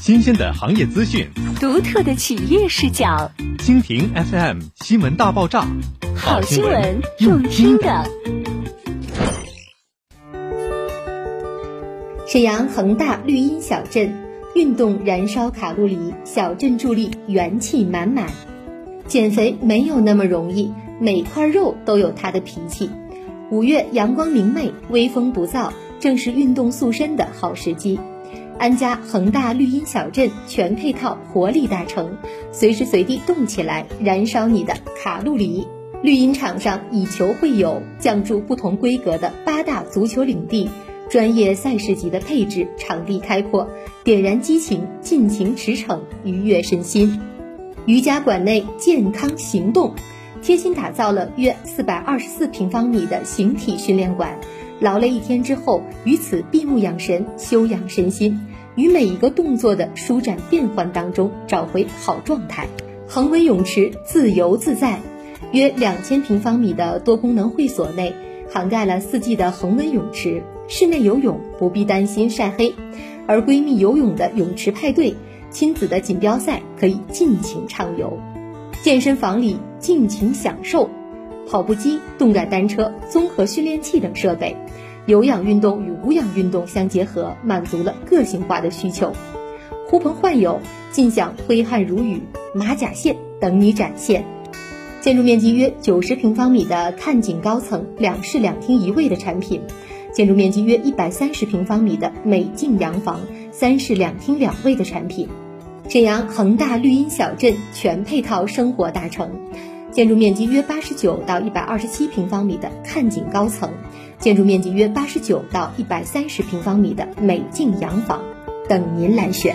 新鲜的行业资讯，独特的企业视角。蜻蜓 FM 新闻大爆炸，好新闻用听的。沈阳恒大绿茵小镇，运动燃烧卡路里，小镇助力元气满满。减肥没有那么容易，每块肉都有它的脾气。五月阳光明媚，微风不燥，正是运动塑身的好时机。安家恒大绿茵小镇全配套活力大城，随时随地动起来，燃烧你的卡路里。绿茵场上以球会友，降注不同规格的八大足球领地，专业赛事级的配置，场地开阔，点燃激情，尽情驰骋，愉悦身心。瑜伽馆内健康行动，贴心打造了约四百二十四平方米的形体训练馆。劳累一天之后，于此闭目养神，休养身心，于每一个动作的舒展变换当中找回好状态。恒温泳池自由自在，约两千平方米的多功能会所内，涵盖了四季的恒温泳池，室内游泳不必担心晒黑，而闺蜜游泳的泳池派对，亲子的锦标赛可以尽情畅游。健身房里尽情享受。跑步机、动感单车、综合训练器等设备，有氧运动与无氧运动相结合，满足了个性化的需求。呼朋唤友，尽享挥汗如雨，马甲线等你展现。建筑面积约九十平方米的看景高层两室两厅一卫的产品，建筑面积约一百三十平方米的美境洋房三室两厅两卫的产品。沈阳恒大绿荫小镇全配套生活大城。建筑面积约八十九到一百二十七平方米的看景高层，建筑面积约八十九到一百三十平方米的美境洋房，等您来选。